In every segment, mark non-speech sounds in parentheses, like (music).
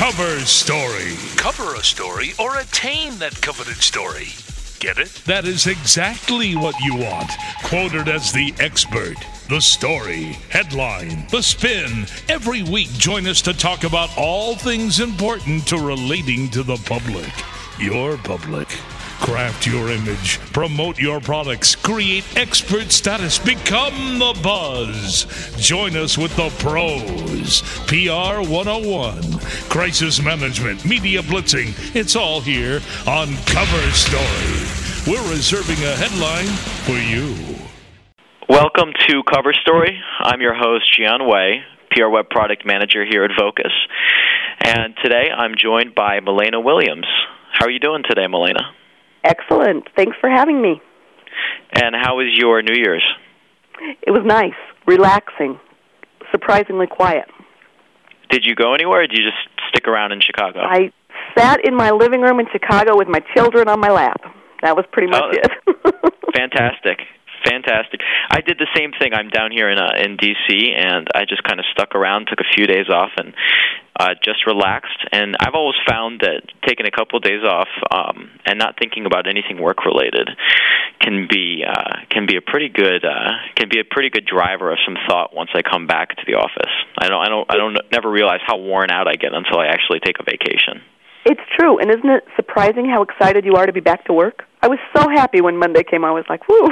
Cover Story. Cover a story or attain that coveted story. Get it? That is exactly what you want. Quoted as the expert. The story, headline, the spin. Every week, join us to talk about all things important to relating to the public. Your public. Craft your image, promote your products, create expert status, become the buzz. Join us with the pros. PR 101, crisis management, media blitzing. It's all here on Cover Story. We're reserving a headline for you. Welcome to Cover Story. I'm your host, Jiyan Wei, PRWeb Product Manager here at Vocus. And today I'm joined by Milena Williams. How are you doing today, Milena? Excellent. Thanks for having me. And how was your New Year's? It was nice, relaxing, surprisingly quiet. Did you go anywhere or did you just stick around in Chicago? I sat in my living room in Chicago with my children on my lap. That was pretty much Oh, it. (laughs) Fantastic. Fantastic. I did the same thing. I'm down here in uh, in DC and I just kind of stuck around, took a few days off and uh just relaxed and I've always found that taking a couple of days off um and not thinking about anything work related can be uh can be a pretty good uh can be a pretty good driver of some thought once I come back to the office. I don't I don't I don't never realize how worn out I get until I actually take a vacation. it's true, and isn't it surprising how excited you are to be back to work? I was so happy when Monday came. I was like, "Whoo!"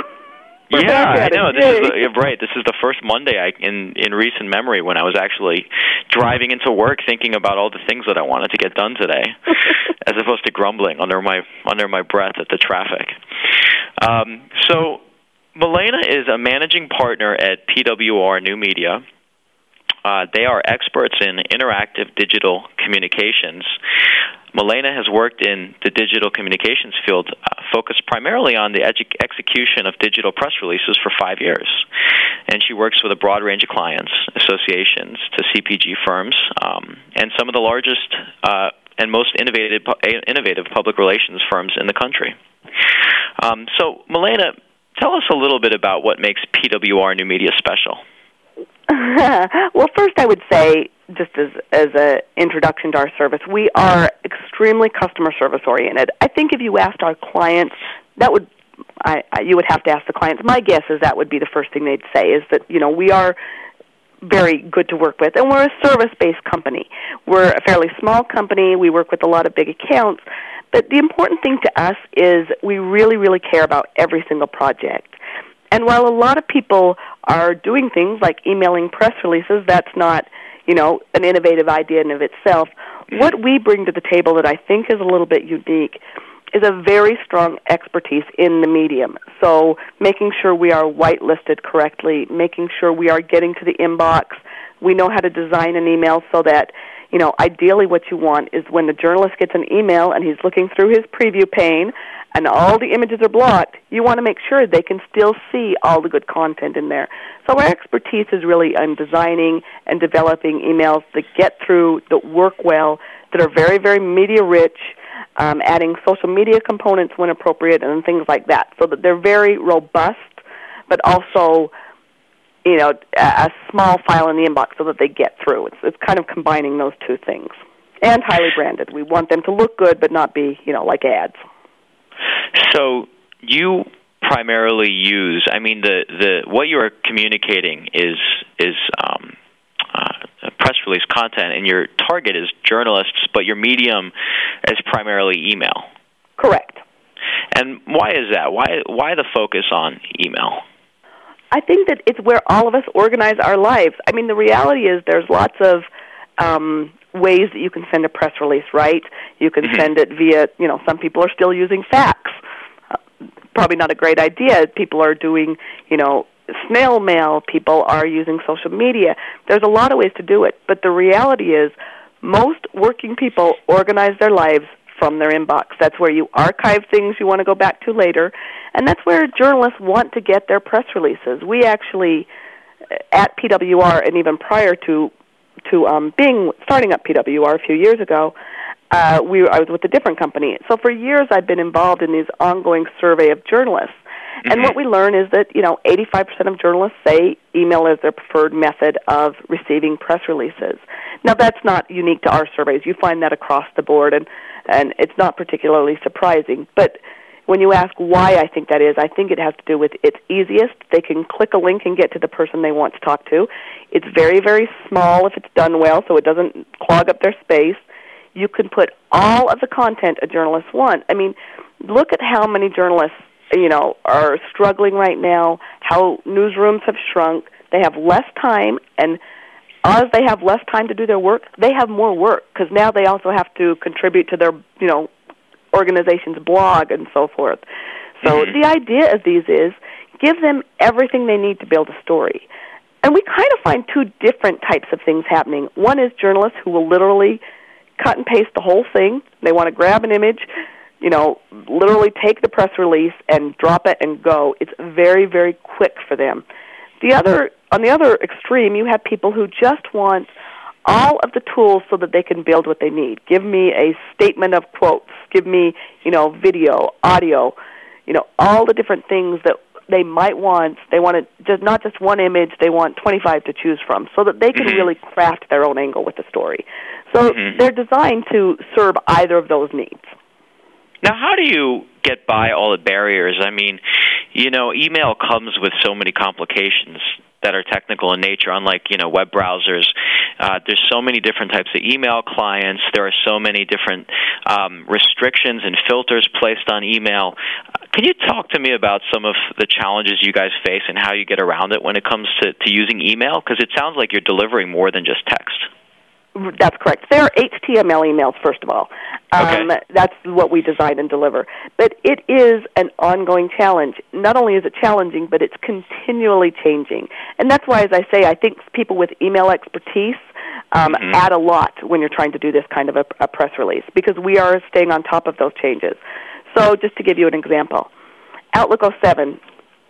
We're yeah, I know. This is the, right. This is the first Monday I, in in recent memory when I was actually driving into work thinking about all the things that I wanted to get done today, (laughs) as opposed to grumbling under my under my breath at the traffic. Um, so, Milena is a managing partner at PWR New Media. Uh, they are experts in interactive digital communications. Milena has worked in the digital communications field, uh, focused primarily on the edu- execution of digital press releases for five years. And she works with a broad range of clients, associations, to CPG firms, um, and some of the largest uh, and most innovative, innovative public relations firms in the country. Um, so, Milena, tell us a little bit about what makes PWR New Media special. (laughs) well, first I would say, just as as a introduction to our service, we are extremely customer service oriented. I think if you asked our clients, that would I, I you would have to ask the clients. My guess is that would be the first thing they'd say is that you know we are very good to work with, and we're a service based company. We're a fairly small company. We work with a lot of big accounts, but the important thing to us is we really really care about every single project. And while a lot of people are doing things like emailing press releases, that's not, you know, an innovative idea in of itself. Mm-hmm. What we bring to the table that I think is a little bit unique is a very strong expertise in the medium. So making sure we are whitelisted correctly, making sure we are getting to the inbox. We know how to design an email so that, you know, ideally what you want is when the journalist gets an email and he's looking through his preview pane and all the images are blocked, you want to make sure they can still see all the good content in there. So our expertise is really on designing and developing emails that get through, that work well, that are very, very media rich, um, adding social media components when appropriate and things like that, so that they're very robust, but also you know, a, a small file in the inbox so that they get through. It's it's kind of combining those two things. And highly branded. We want them to look good but not be, you know, like ads. So you primarily use. I mean, the the what you are communicating is is um, uh, press release content, and your target is journalists, but your medium is primarily email. Correct. And why is that? Why why the focus on email? I think that it's where all of us organize our lives. I mean, the reality is there's lots of um, ways that you can send a press release, right? You can Mhm. send it via, you know, some people are still using fax. Uh, probably not a great idea. People are doing, you know, snail mail. People are using social media. There's a lot of ways to do it, but the reality is most working people organize their lives from their inbox. That's where you archive things you want to go back to later, and that's where journalists want to get their press releases. We actually, uh, at PWR, and even prior to to um, being starting up PWR a few years ago, uh, we I was with a different company. So for years, I've been involved in these ongoing survey of journalists, And what we learn is that, you know, 85% of journalists say email is their preferred method of receiving press releases. Now, that's not unique to our surveys. You find that across the board, and, and it's not particularly surprising. But when you ask why I think that is, I think it has to do with it's easiest. They can click a link and get to the person they want to talk to. It's very, very small if it's done well, so it doesn't clog up their space. You can put all of the content a journalist wants. I mean, look at how many journalists, you know, are struggling right now, how newsrooms have shrunk. They have less time, and as they have less time to do their work, they have more work because now they also have to contribute to their, you know, organization's blog and so forth. So Mhm. the idea of these is give them everything they need to build a story. And we kind of find two different types of things happening. One is journalists who will literally cut and paste the whole thing. They want to grab an image, you know, literally take the press release and drop it and go. It's very, very quick for them. The other, on the other extreme, you have people who just want all of the tools so that they can build what they need. Give me a statement of quotes. Give me, you know, video, audio, you know, all the different things that they might want. They want to just not just one image. They want 25 to choose from, so that they can Mhm. really craft their own angle with the story. So Mhm. they're designed to serve either of those needs. Now, how do you get by all the barriers? I mean, you know, email comes with so many complications that are technical in nature, unlike, you know, web browsers. Uh, there's so many different types of email clients. There are so many different um, restrictions and filters placed on email. Can you talk to me about some of the challenges you guys face and how you get around it when it comes to, to using email? Because it sounds like you're delivering more than just text. That's correct. They're HTML emails, first of all. Um, Okay. That's what we design and deliver. But it is an ongoing challenge. Not only is it challenging, but it's continually changing. And that's why, as I say, I think people with email expertise um, Mhm. add a lot when you're trying to do this kind of a, a press release because we are staying on top of those changes. So, just to give you an example, Outlook 07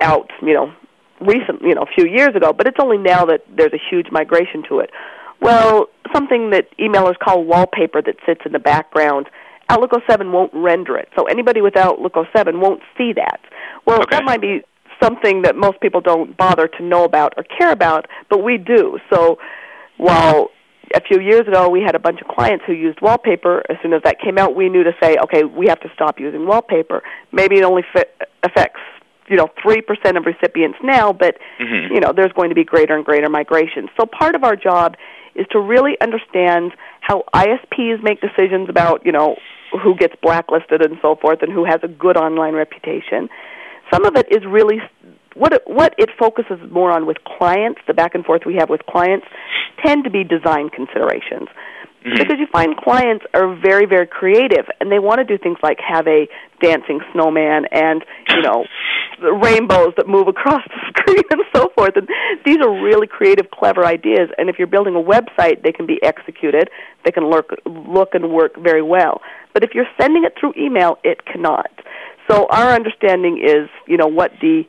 out, you know, recent, you know, a few years ago, but it's only now that there's a huge migration to it. Well, something that emailers call wallpaper that sits in the background, Outlook 07 won't render it. So anybody with Outlook 07 won't see that. Well, Okay. that might be something that most people don't bother to know about or care about, but we do. So while a few years ago we had a bunch of clients who used wallpaper, as soon as that came out, we knew to say, okay, we have to stop using wallpaper. Maybe it only fit, affects you know three percent of recipients now, but Mhm. you know there's going to be greater and greater migration. So part of our job is to really understand how ISPs make decisions about you know who gets blacklisted and so forth, and who has a good online reputation. Some of it is really what it, what it focuses more on with clients. The back and forth we have with clients tend to be design considerations Mhm. because you find clients are very very creative and they want to do things like have a dancing snowman and you know (laughs) the rainbows that move across the screen and so forth. And these are really creative clever ideas and if you're building a website they can be executed. They can look look and work very well. But if you're sending it through email it cannot. So our understanding is you know what the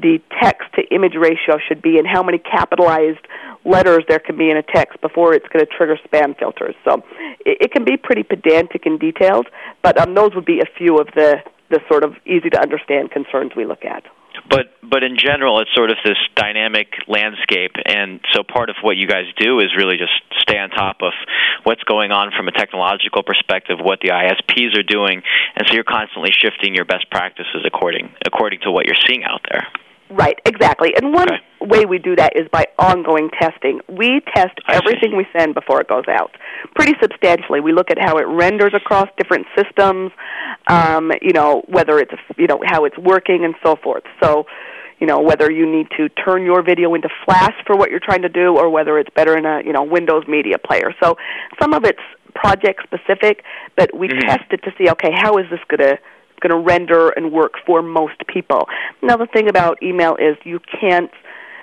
the text to image ratio should be and how many capitalized letters there can be in a text before it's going to trigger spam filters. So it, it can be pretty pedantic and detailed, but um, those would be a few of the, the sort of easy to understand concerns we look at. But but in general, it's sort of this dynamic landscape, and so part of what you guys do is really just stay on top of what's going on from a technological perspective, what the ISPs are doing, and so you're constantly shifting your best practices according according to what you're seeing out there. Right, exactly. And one Okay. way we do that is by ongoing testing. We test I see. everything we send before it goes out, pretty substantially. We look at how it renders across different systems, um, you know, whether it's you know how it's working and so forth. So, you know, whether you need to turn your video into Flash for what you're trying to do, or whether it's better in a you know Windows Media Player. So, some of it's project specific, but we Mhm. test it to see okay how is this going to going to render and work for most people. Now the thing about email is you can't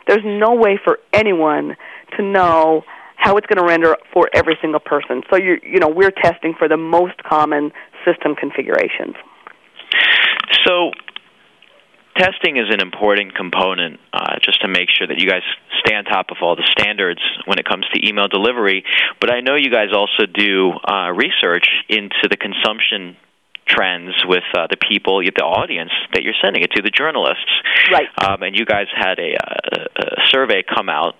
there's no way for anyone to know how it's going to render for every single person. So you you know we're testing for the most common system configurations. So, testing is an important component uh, just to make sure that you guys stay on top of all the standards when it comes to email delivery. But I know you guys also do uh, research into the consumption trends with uh, the people, the audience that you're sending it to, the journalists. Right. Um, and you guys had a, a, a survey come out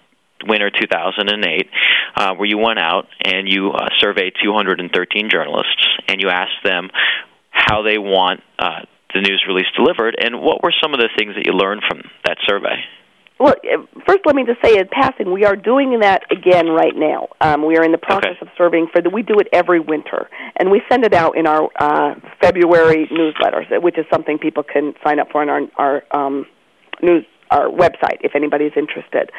winter 2008, uh, where you went out and you uh, surveyed 213 journalists and you asked them how they want uh, the news release delivered, and what were some of the things that you learned from that survey? Well, uh, first, let me just say in passing, we are doing that again right now. Um, we are in the process Okay. of serving for the. We do it every winter, and we send it out in our uh, February newsletters, which is something people can sign up for on our our um, news our website if anybody's interested.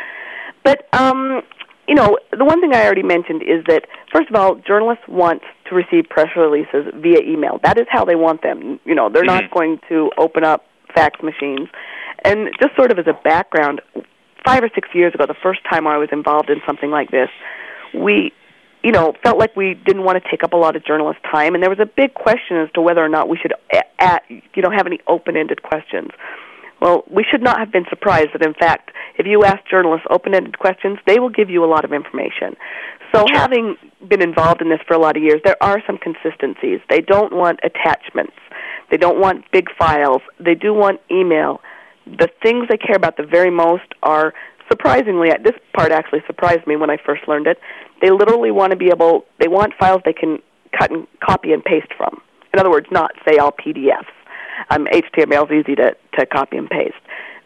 But um, you know, the one thing I already mentioned is that first of all, journalists want to receive press releases via email. That is how they want them. You know, they're Mhm. not going to open up fax machines. And just sort of as a background, five or six years ago, the first time I was involved in something like this, we, you know, felt like we didn't want to take up a lot of journalists' time, and there was a big question as to whether or not we should, a a you know, have any open-ended questions. Well, we should not have been surprised that, in fact, if you ask journalists open-ended questions, they will give you a lot of information. So, Sure. having been involved in this for a lot of years, there are some consistencies. They don't want attachments. They don't want big files. They do want email. The things they care about the very most are surprisingly this part actually surprised me when I first learned it. They literally want to be able they want files they can cut and copy and paste from. In other words, not say all PDFs. Um, HTML is easy to, to copy and paste.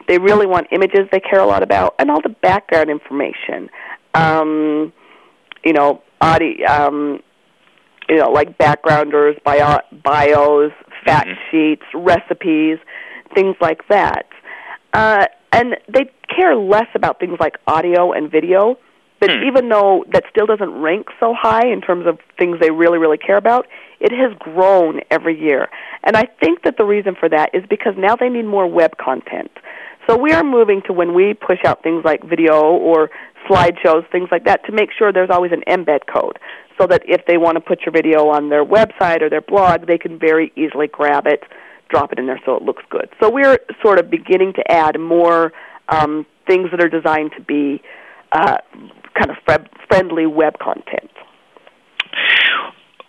They really want images they care a lot about and all the background information. Um, you know, audio, um, you know, like backgrounders, bio, bios, fact Mhm. sheets, recipes, things like that. Uh, and they care less about things like audio and video. But Hmm. even though that still doesn't rank so high in terms of things they really, really care about, it has grown every year. And I think that the reason for that is because now they need more web content. So we are moving to when we push out things like video or slideshows, things like that, to make sure there's always an embed code so that if they want to put your video on their website or their blog, they can very easily grab it, drop it in there so it looks good. So we're sort of beginning to add more um, things that are designed to be uh, kind of fri- friendly web content.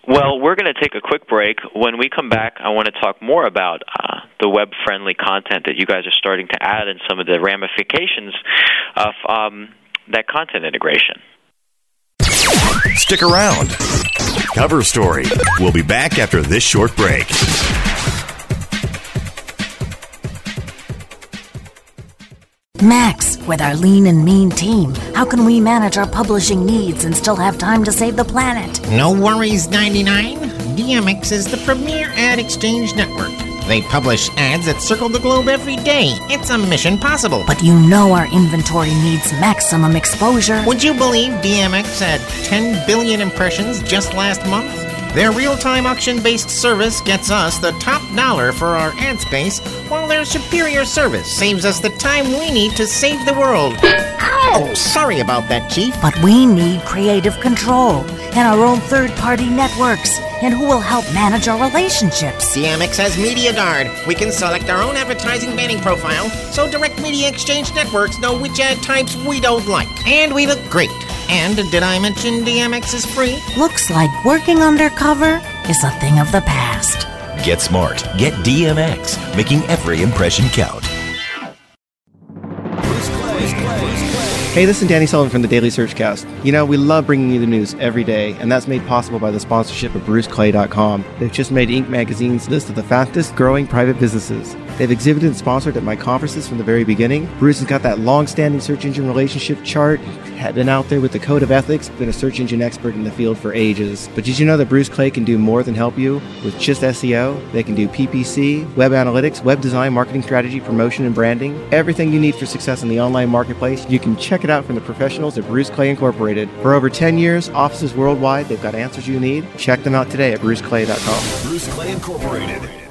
Well, we're going to take a quick break. When we come back, I want to talk more about uh, the web friendly content that you guys are starting to add and some of the ramifications of um, that content integration. Stick around. Cover Story. We'll be back after this short break. Max, with our lean and mean team, how can we manage our publishing needs and still have time to save the planet? No worries, 99. DMX is the premier ad exchange network. They publish ads that circle the globe every day. It's a mission possible. But you know our inventory needs maximum exposure. Would you believe DMX had 10 billion impressions just last month? Their real time auction based service gets us the top dollar for our ad space, while their superior service saves us the time we need to save the world. Ow! Sorry about that, Chief. But we need creative control and our own third party networks. And who will help manage our relationships? DMX has Media Guard. We can select our own advertising banning profile, so direct media exchange networks know which ad types we don't like. And we look great. And did I mention DMX is free? Looks like working undercover is a thing of the past. Get smart. Get DMX, making every impression count. Hey, this is Danny Sullivan from the Daily Searchcast. You know, we love bringing you the news every day, and that's made possible by the sponsorship of BruceClay.com. They've just made Inc. magazine's list of the fastest growing private businesses. They've exhibited and sponsored at my conferences from the very beginning. Bruce has got that long standing search engine relationship chart, had been out there with the code of ethics, been a search engine expert in the field for ages. But did you know that Bruce Clay can do more than help you with just SEO? They can do PPC, web analytics, web design, marketing strategy, promotion, and branding. Everything you need for success in the online marketplace, you can check it out from the professionals at Bruce Clay Incorporated. For over 10 years, offices worldwide, they've got answers you need. Check them out today at bruceclay.com. Bruce Clay Incorporated.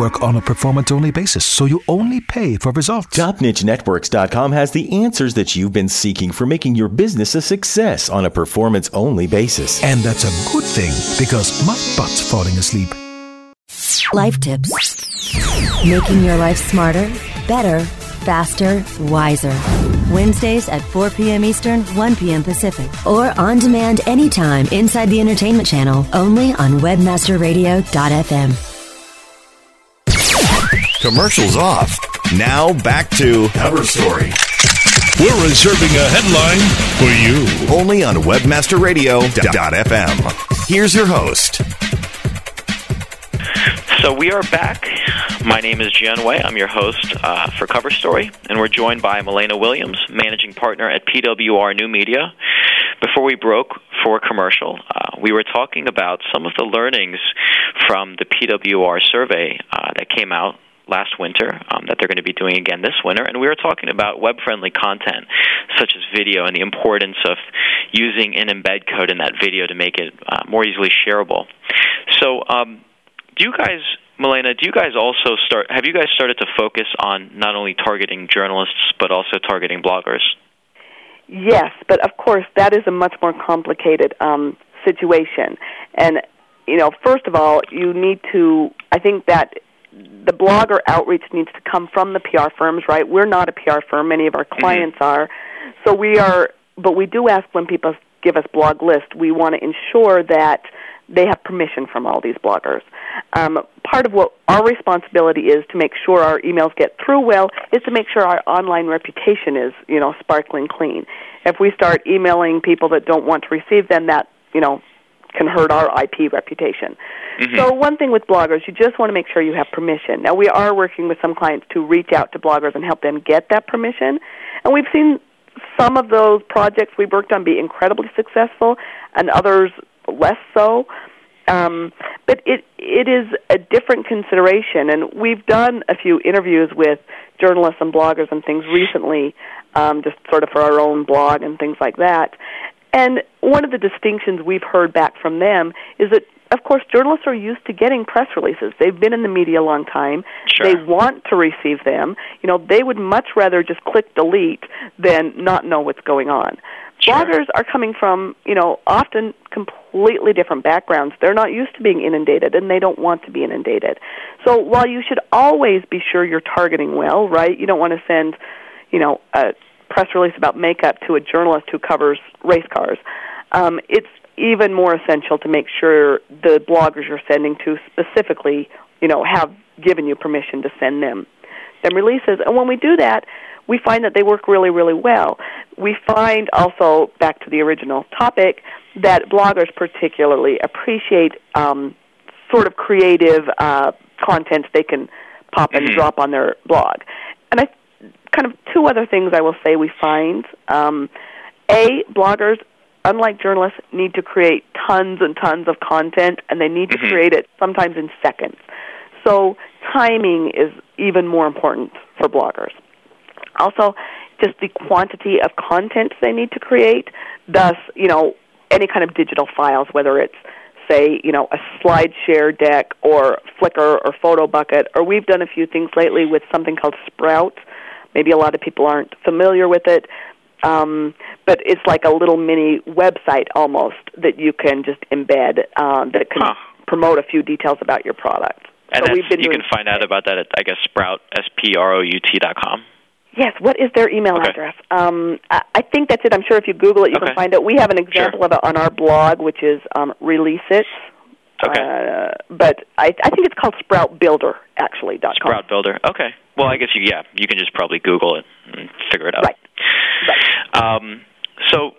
work on a performance only basis, so you only pay for results. TopNicheNetworks.com has the answers that you've been seeking for making your business a success on a performance only basis. And that's a good thing because my butt's falling asleep. Life tips Making your life smarter, better, faster, wiser. Wednesdays at 4 p.m. Eastern, 1 p.m. Pacific. Or on demand anytime inside the entertainment channel, only on webmasterradio.fm. Commercials off. Now back to Cover Story. We're reserving a headline for you. Only on webmasterradio.fm. Here's your host. So we are back. My name is Jiyan Wei. I'm your host uh, for Cover Story, and we're joined by Milena Williams, managing partner at PWR New Media. Before we broke for commercial, uh, we were talking about some of the learnings from the PWR survey uh, that came out last winter um, that they're going to be doing again this winter. And we were talking about web friendly content, such as video, and the importance of using an embed code in that video to make it uh, more easily shareable. So, um, do you guys, Milena, do you guys also start, have you guys started to focus on not only targeting journalists, but also targeting bloggers? Yes, but of course, that is a much more complicated um, situation. And, you know, first of all, you need to, I think that the blogger outreach needs to come from the PR firms, right? We're not a PR firm. Many of our clients mm-hmm. are. So we are, but we do ask when people give us blog lists, we want to ensure that they have permission from all these bloggers. Um, part of what our responsibility is to make sure our emails get through well is to make sure our online reputation is, you know, sparkling clean. If we start emailing people that don't want to receive them, that, you know, can hurt our IP reputation. Mm-hmm. So one thing with bloggers, you just want to make sure you have permission. Now we are working with some clients to reach out to bloggers and help them get that permission, and we've seen some of those projects we've worked on be incredibly successful, and others less so. Um, but it it is a different consideration, and we've done a few interviews with journalists and bloggers and things recently, um, just sort of for our own blog and things like that. And one of the distinctions we've heard back from them is that, of course, journalists are used to getting press releases. They've been in the media a long time. Sure. They want to receive them. You know, they would much rather just click delete than not know what's going on. Sure. Bloggers are coming from, you know, often completely different backgrounds. They're not used to being inundated and they don't want to be inundated. So while you should always be sure you're targeting well, right? You don't want to send, you know, a press release about makeup to a journalist who covers race cars. Um, it's even more essential to make sure the bloggers you're sending to specifically, you know, have given you permission to send them them releases. And when we do that, we find that they work really, really well. We find also, back to the original topic, that bloggers particularly appreciate um, sort of creative uh, content they can pop and Mhm. drop on their blog. And I kind of two other things I will say we find. Um, a, bloggers, unlike journalists, need to create tons and tons of content, and they need to Mhm. create it sometimes in seconds. So timing is even more important for bloggers. Also, just the quantity of content they need to create. Thus, you know, any kind of digital files, whether it's say, you know, a SlideShare deck or Flickr or Photobucket, or we've done a few things lately with something called Sprout. Maybe a lot of people aren't familiar with it, um, but it's like a little mini website almost that you can just embed um, that can Huh. promote a few details about your product. And so we've been you can find out about that at, I guess, Sprout, S-P-R-O-U-T dot com. Yes, what is their email Okay. address? Um, I, I think that's it. I'm sure if you Google it, you Okay. can find it. We have an example of it on our blog, which is um, Release It. Okay. Uh, but I, I think it's called Sprout Builder, actually. Dot com. Sprout Builder. Okay. Well, I guess you, yeah, you can just probably Google it and figure it out. Right. Um, so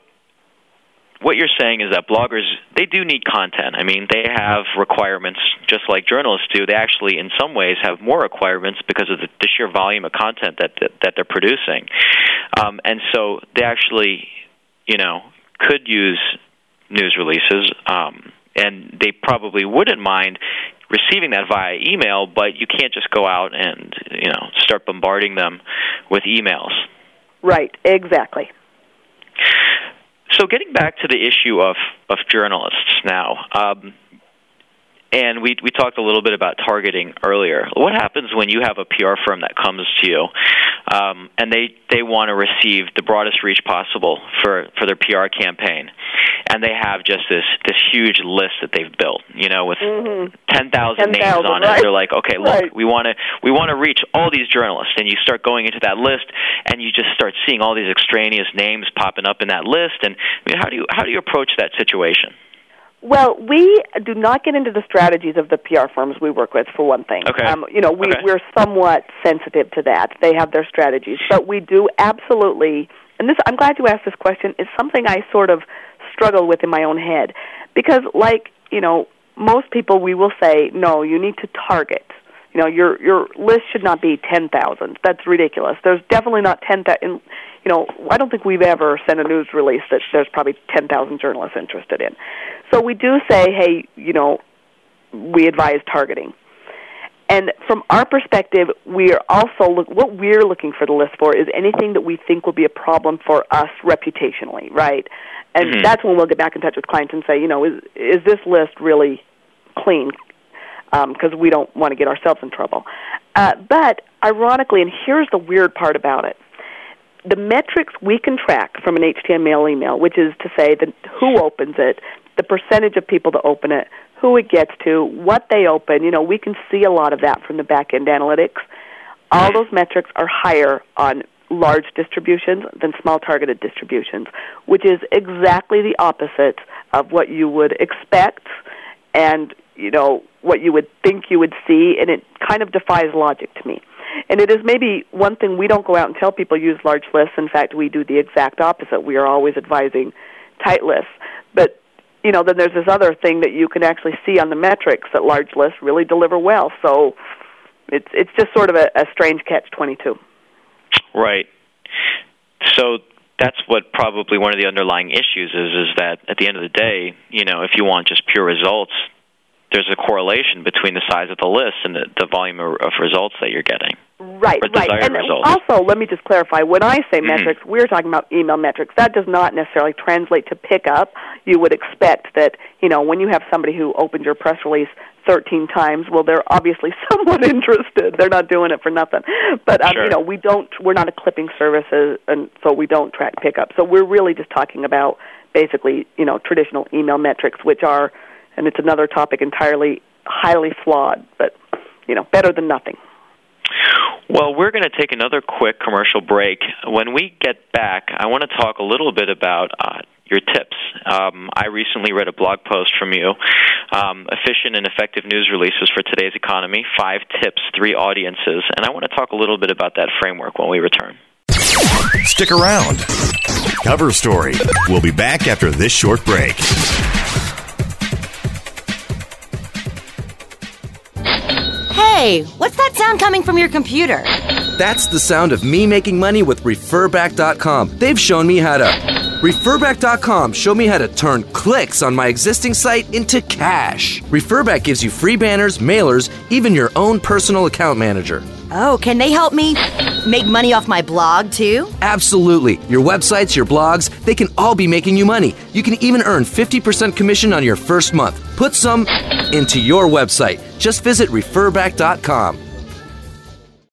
what you're saying is that bloggers they do need content. I mean, they have requirements just like journalists do. They actually, in some ways, have more requirements because of the, the sheer volume of content that that, that they're producing, um, and so they actually, you know, could use news releases, um, and they probably wouldn't mind receiving that via email. But you can't just go out and you know start bombarding them with emails. Right. Exactly. So getting back to the issue of of journalists now, um, and we we talked a little bit about targeting earlier. What happens when you have a PR firm that comes to you, um, and they they want to receive the broadest reach possible for for their PR campaign, and they have just this this huge list that they've built, you know, with mm-hmm. ten thousand names on right? it. They're like, okay, look, right. we want to we want to reach all these journalists, and you start going into that list, and you just start seeing all these extraneous names popping up in that list. And I mean, how do you how do you approach that situation? Well, we do not get into the strategies of the PR firms we work with, for one thing. Okay. Um, you know, we, Okay. we're somewhat sensitive to that. They have their strategies. But we do absolutely, and this, I'm glad you asked this question, it's something I sort of struggle with in my own head. Because, like, you know, most people, we will say, no, you need to target. You know, your your list should not be ten thousand. That's ridiculous. There's definitely not ten thousand. You know, I don't think we've ever sent a news release that there's probably ten thousand journalists interested in. So we do say, hey, you know, we advise targeting. And from our perspective, we are also look, what we're looking for the list for is anything that we think will be a problem for us reputationally, right? And Mhm. that's when we'll get back in touch with clients and say, you know, is is this list really clean? Because we don't want to get ourselves in trouble. Uh, but ironically, and here's the weird part about it: the metrics we can track from an HTML mail email, which is to say the who opens it, the percentage of people that open it, who it gets to, what they open. You know, we can see a lot of that from the back end analytics. All those metrics are higher on large distributions than small targeted distributions, which is exactly the opposite of what you would expect and you know what you would think you would see and it kind of defies logic to me. And it is maybe one thing we don't go out and tell people use large lists. In fact, we do the exact opposite. We are always advising tight lists. But you know, then there's this other thing that you can actually see on the metrics that large lists really deliver well. So it's it's just sort of a, a strange catch twenty two. Right. So that's what probably one of the underlying issues is is that at the end of the day, you know, if you want just pure results, there's a correlation between the size of the list and the, the volume of, of results that you're getting. Right, right. And results. also, let me just clarify. When I say Mhm. metrics, we're talking about email metrics. That does not necessarily translate to pickup. You would expect that, you know, when you have somebody who opened your press release 13 times, well, they're obviously (laughs) somewhat interested. They're not doing it for nothing. But, um, Sure. you know, we don't, we're not a clipping service, and so we don't track pickup. So we're really just talking about basically, you know, traditional email metrics, which are, and it's another topic entirely, highly flawed, but, you know, better than nothing. Well, we're going to take another quick commercial break. When we get back, I want to talk a little bit about uh, your tips. Um, I recently read a blog post from you um, Efficient and Effective News Releases for Today's Economy Five Tips, Three Audiences. And I want to talk a little bit about that framework when we return. Stick around. Cover Story. We'll be back after this short break. Hey, what's that sound coming from your computer? That's the sound of me making money with Referback.com. They've shown me how to. Referback.com showed me how to turn clicks on my existing site into cash. Referback gives you free banners, mailers, even your own personal account manager. Oh, can they help me make money off my blog too? Absolutely. Your websites, your blogs, they can all be making you money. You can even earn 50% commission on your first month. Put some into your website. Just visit referback.com.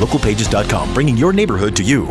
Localpages.com, bringing your neighborhood to you.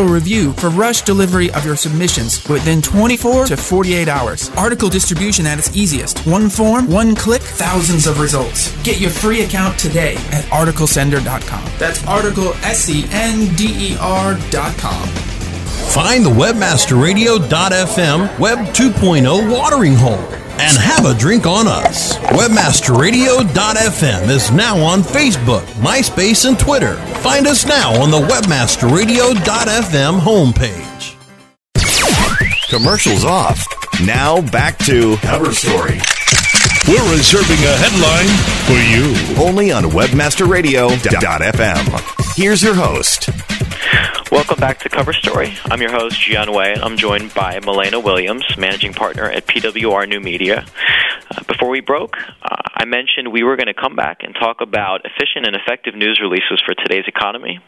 review for rush delivery of your submissions within 24 to 48 hours. Article distribution at its easiest. One form, one click, thousands of results. Get your free account today at articlesender.com. That's article S E N D E R.com. Find the webmasterradio.fm Web 2.0 watering hole and have a drink on us. Webmasterradio.fm is now on Facebook, MySpace, and Twitter. Find us now on the Webmasterradio.fm homepage. Commercials off. Now back to Cover Story. We're reserving a headline for you. Only on WebmasterRadio.fm. Here's your host. Welcome back to Cover Story. I'm your host, Jiyan Wei, and I'm joined by Milena Williams, managing partner at PWR New Media. Uh, before we broke, uh, I mentioned we were going to come back and talk about efficient and effective news releases for today's economy.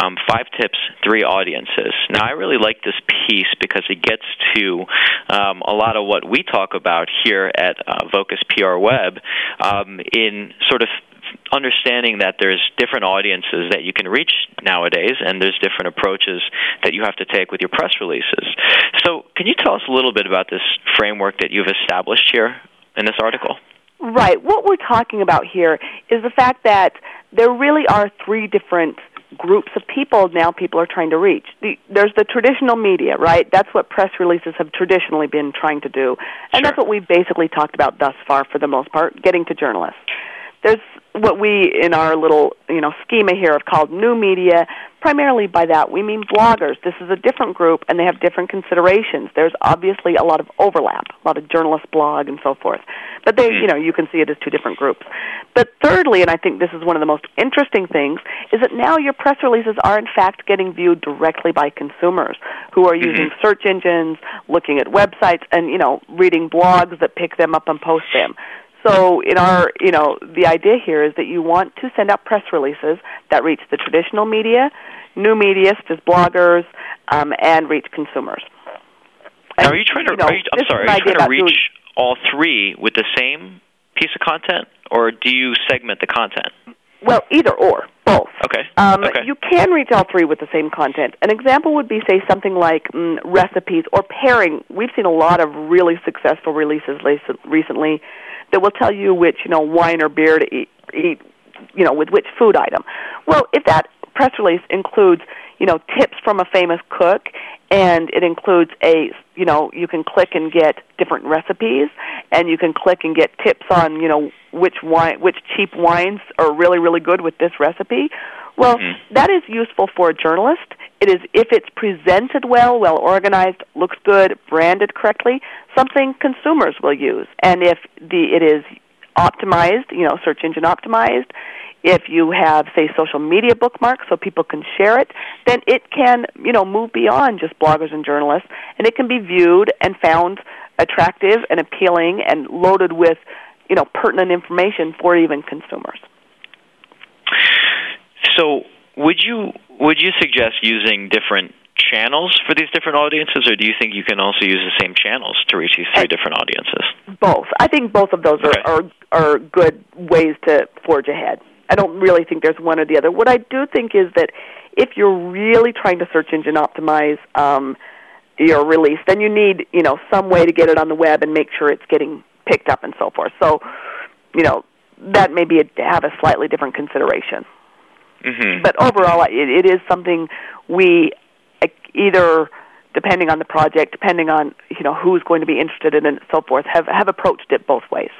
Um, five tips, three audiences. Now, I really like this piece because it gets to um, a lot of what we talk about here at uh, Vocus PRWeb um, in sort of understanding that there's different audiences that you can reach nowadays, and there's different approaches that you have to take with your press releases. So, can you tell us a little bit about this framework that you've established here in this article? Right. What we're talking about here is the fact that there really are three different groups of people now people are trying to reach. The, there's the traditional media, right? That's what press releases have traditionally been trying to do. And sure. that's what we've basically talked about thus far for the most part, getting to journalists. There's what we in our little you know schema here have called new media primarily by that we mean bloggers. This is a different group and they have different considerations. There's obviously a lot of overlap a lot of journalists blog and so forth. But they mm-hmm. you know you can see it as two different groups. But thirdly and i think this is one of the most interesting things is that now your press releases are in fact getting viewed directly by consumers who are using mm-hmm. search engines looking at websites and you know reading blogs that pick them up and post them so in our, you know, the idea here is that you want to send out press releases that reach the traditional media, new media such as bloggers, um, and reach consumers. And, now, are you trying to? You know, you, I'm sorry. Are you trying to reach doing, all three with the same piece of content, or do you segment the content? Well, either or, both. Okay. Um, okay. You can reach all three with the same content. An example would be, say, something like mm, recipes or pairing. We've seen a lot of really successful releases recently that will tell you which you know wine or beer to eat, eat you know with which food item. Well, if that press release includes you know tips from a famous cook and it includes a you know you can click and get different recipes and you can click and get tips on you know which wine which cheap wines are really really good with this recipe well mm-hmm. that is useful for a journalist it is if it's presented well, well organized, looks good, branded correctly, something consumers will use. And if the it is optimized, you know, search engine optimized, if you have say social media bookmarks so people can share it, then it can, you know, move beyond just bloggers and journalists and it can be viewed and found attractive and appealing and loaded with, you know, pertinent information for even consumers. So, would you would you suggest using different channels for these different audiences, or do you think you can also use the same channels to reach these three different audiences? Both. I think both of those okay. are, are are good ways to forge ahead. I don't really think there's one or the other. What I do think is that if you're really trying to search engine optimize um, your release, then you need you know some way to get it on the web and make sure it's getting picked up and so forth. So, you know, that may be a, have a slightly different consideration. Mm-hmm. But overall, it, it is something we either depending on the project, depending on you know who's going to be interested in it, and so forth, have have approached it both ways.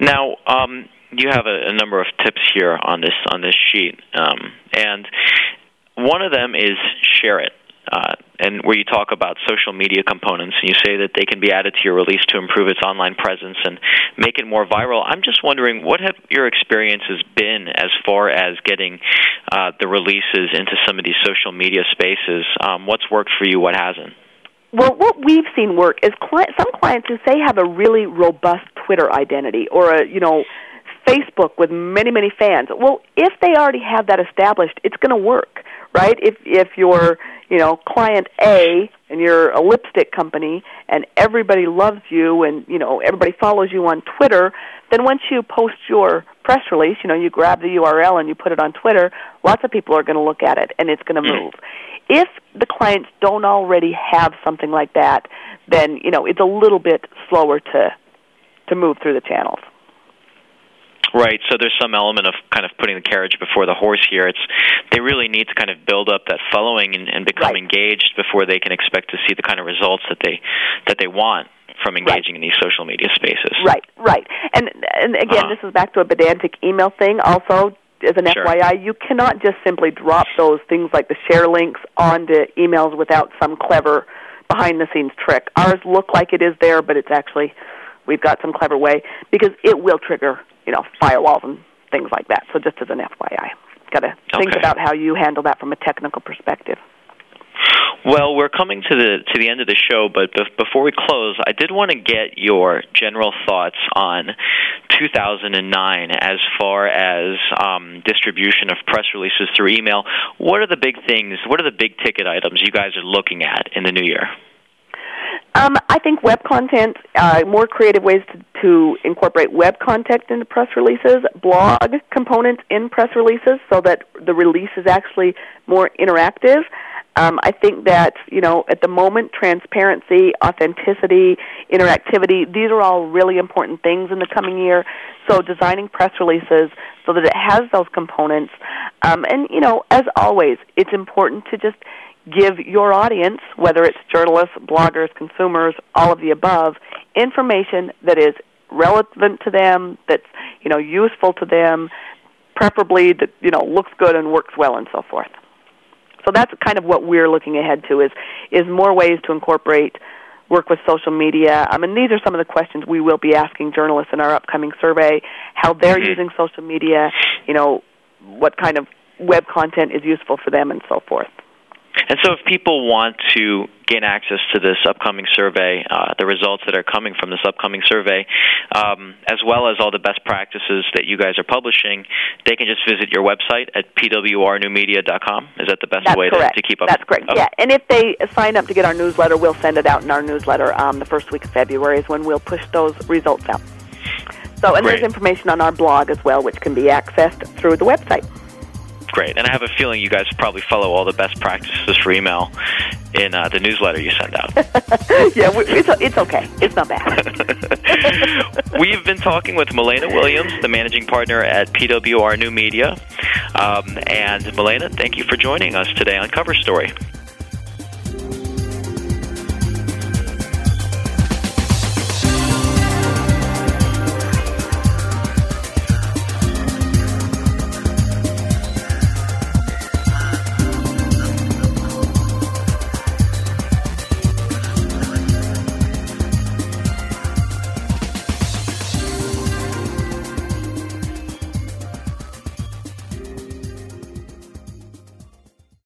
Now, um, you have a, a, number of tips here on this on this sheet, um, and one of them is share it. Uh, and where you talk about social media components and you say that they can be added to your release to improve its online presence and make it more viral. I'm just wondering what have your experiences been as far as getting uh, the releases into some of these social media spaces? Um, what's worked for you? What hasn't? Well, what we've seen work is cli- some clients who say have a really robust Twitter identity or a you know Facebook with many many fans. Well, if they already have that established, it's going to work, right? If if you're you know client A and you're a lipstick company and everybody loves you and you know everybody follows you on Twitter, then once you post your press release, you know you grab the URL and you put it on Twitter, lots of people are going to look at it and it's going to mm. move. If the clients don't already have something like that, then you know it's a little bit slower to to move through the channels. Right. So there's some element of kind of putting the carriage before the horse here. It's they really need to kind of build up that following and, and become right. engaged before they can expect to see the kind of results that they that they want from engaging right. in these social media spaces. Right. Right. And and again, uh this is back to a pedantic email thing. Also, as an sure. FYI, you cannot just simply drop those things like the share links onto emails without some clever behind the scenes trick. Ours look like it is there, but it's actually we've got some clever way because it will trigger you know firewalls and things like that. So just as an FYI, got to think Okay. about how you handle that from a technical perspective. Well, we're coming to the to the end of the show, but bef- before we close, I did want to get your general thoughts on 2009 as far as um, distribution of press releases through email. What are the big things? What are the big ticket items you guys are looking at in the new year? Um, I think web content, uh, more creative ways to, to incorporate web content into press releases, blog components in press releases so that the release is actually more interactive. Um, I think that, you know, at the moment, transparency, authenticity, interactivity, these are all really important things in the coming year. So designing press releases so that it has those components. Um, and, you know, as always, it's important to just give your audience, whether it's journalists, bloggers, consumers, all of the above, information that is relevant to them, that's you know useful to them, preferably that you know looks good and works well, and so forth. So that's kind of what we're looking ahead to is is more ways to incorporate work with social media. I mean, these are some of the questions we will be asking journalists in our upcoming survey: how they're mm-hmm. using social media, you know, what kind of web content is useful for them, and so forth. And so, if people want to gain access to this upcoming survey, uh, the results that are coming from this upcoming survey, um, as well as all the best practices that you guys are publishing, they can just visit your website at pwrnewmedia.com. Is that the best That's way to, to keep up? That's correct. Yeah, and if they sign up to get our newsletter, we'll send it out in our newsletter. Um, the first week of February is when we'll push those results out. So, and Great. there's information on our blog as well, which can be accessed through the website. Great. And I have a feeling you guys probably follow all the best practices for email in uh, the newsletter you send out. (laughs) yeah, it's it's okay. It's not bad. (laughs) We've been talking with Milena Williams, the managing partner at PWR New Media. Um, and Milena, thank you for joining us today on Cover Story.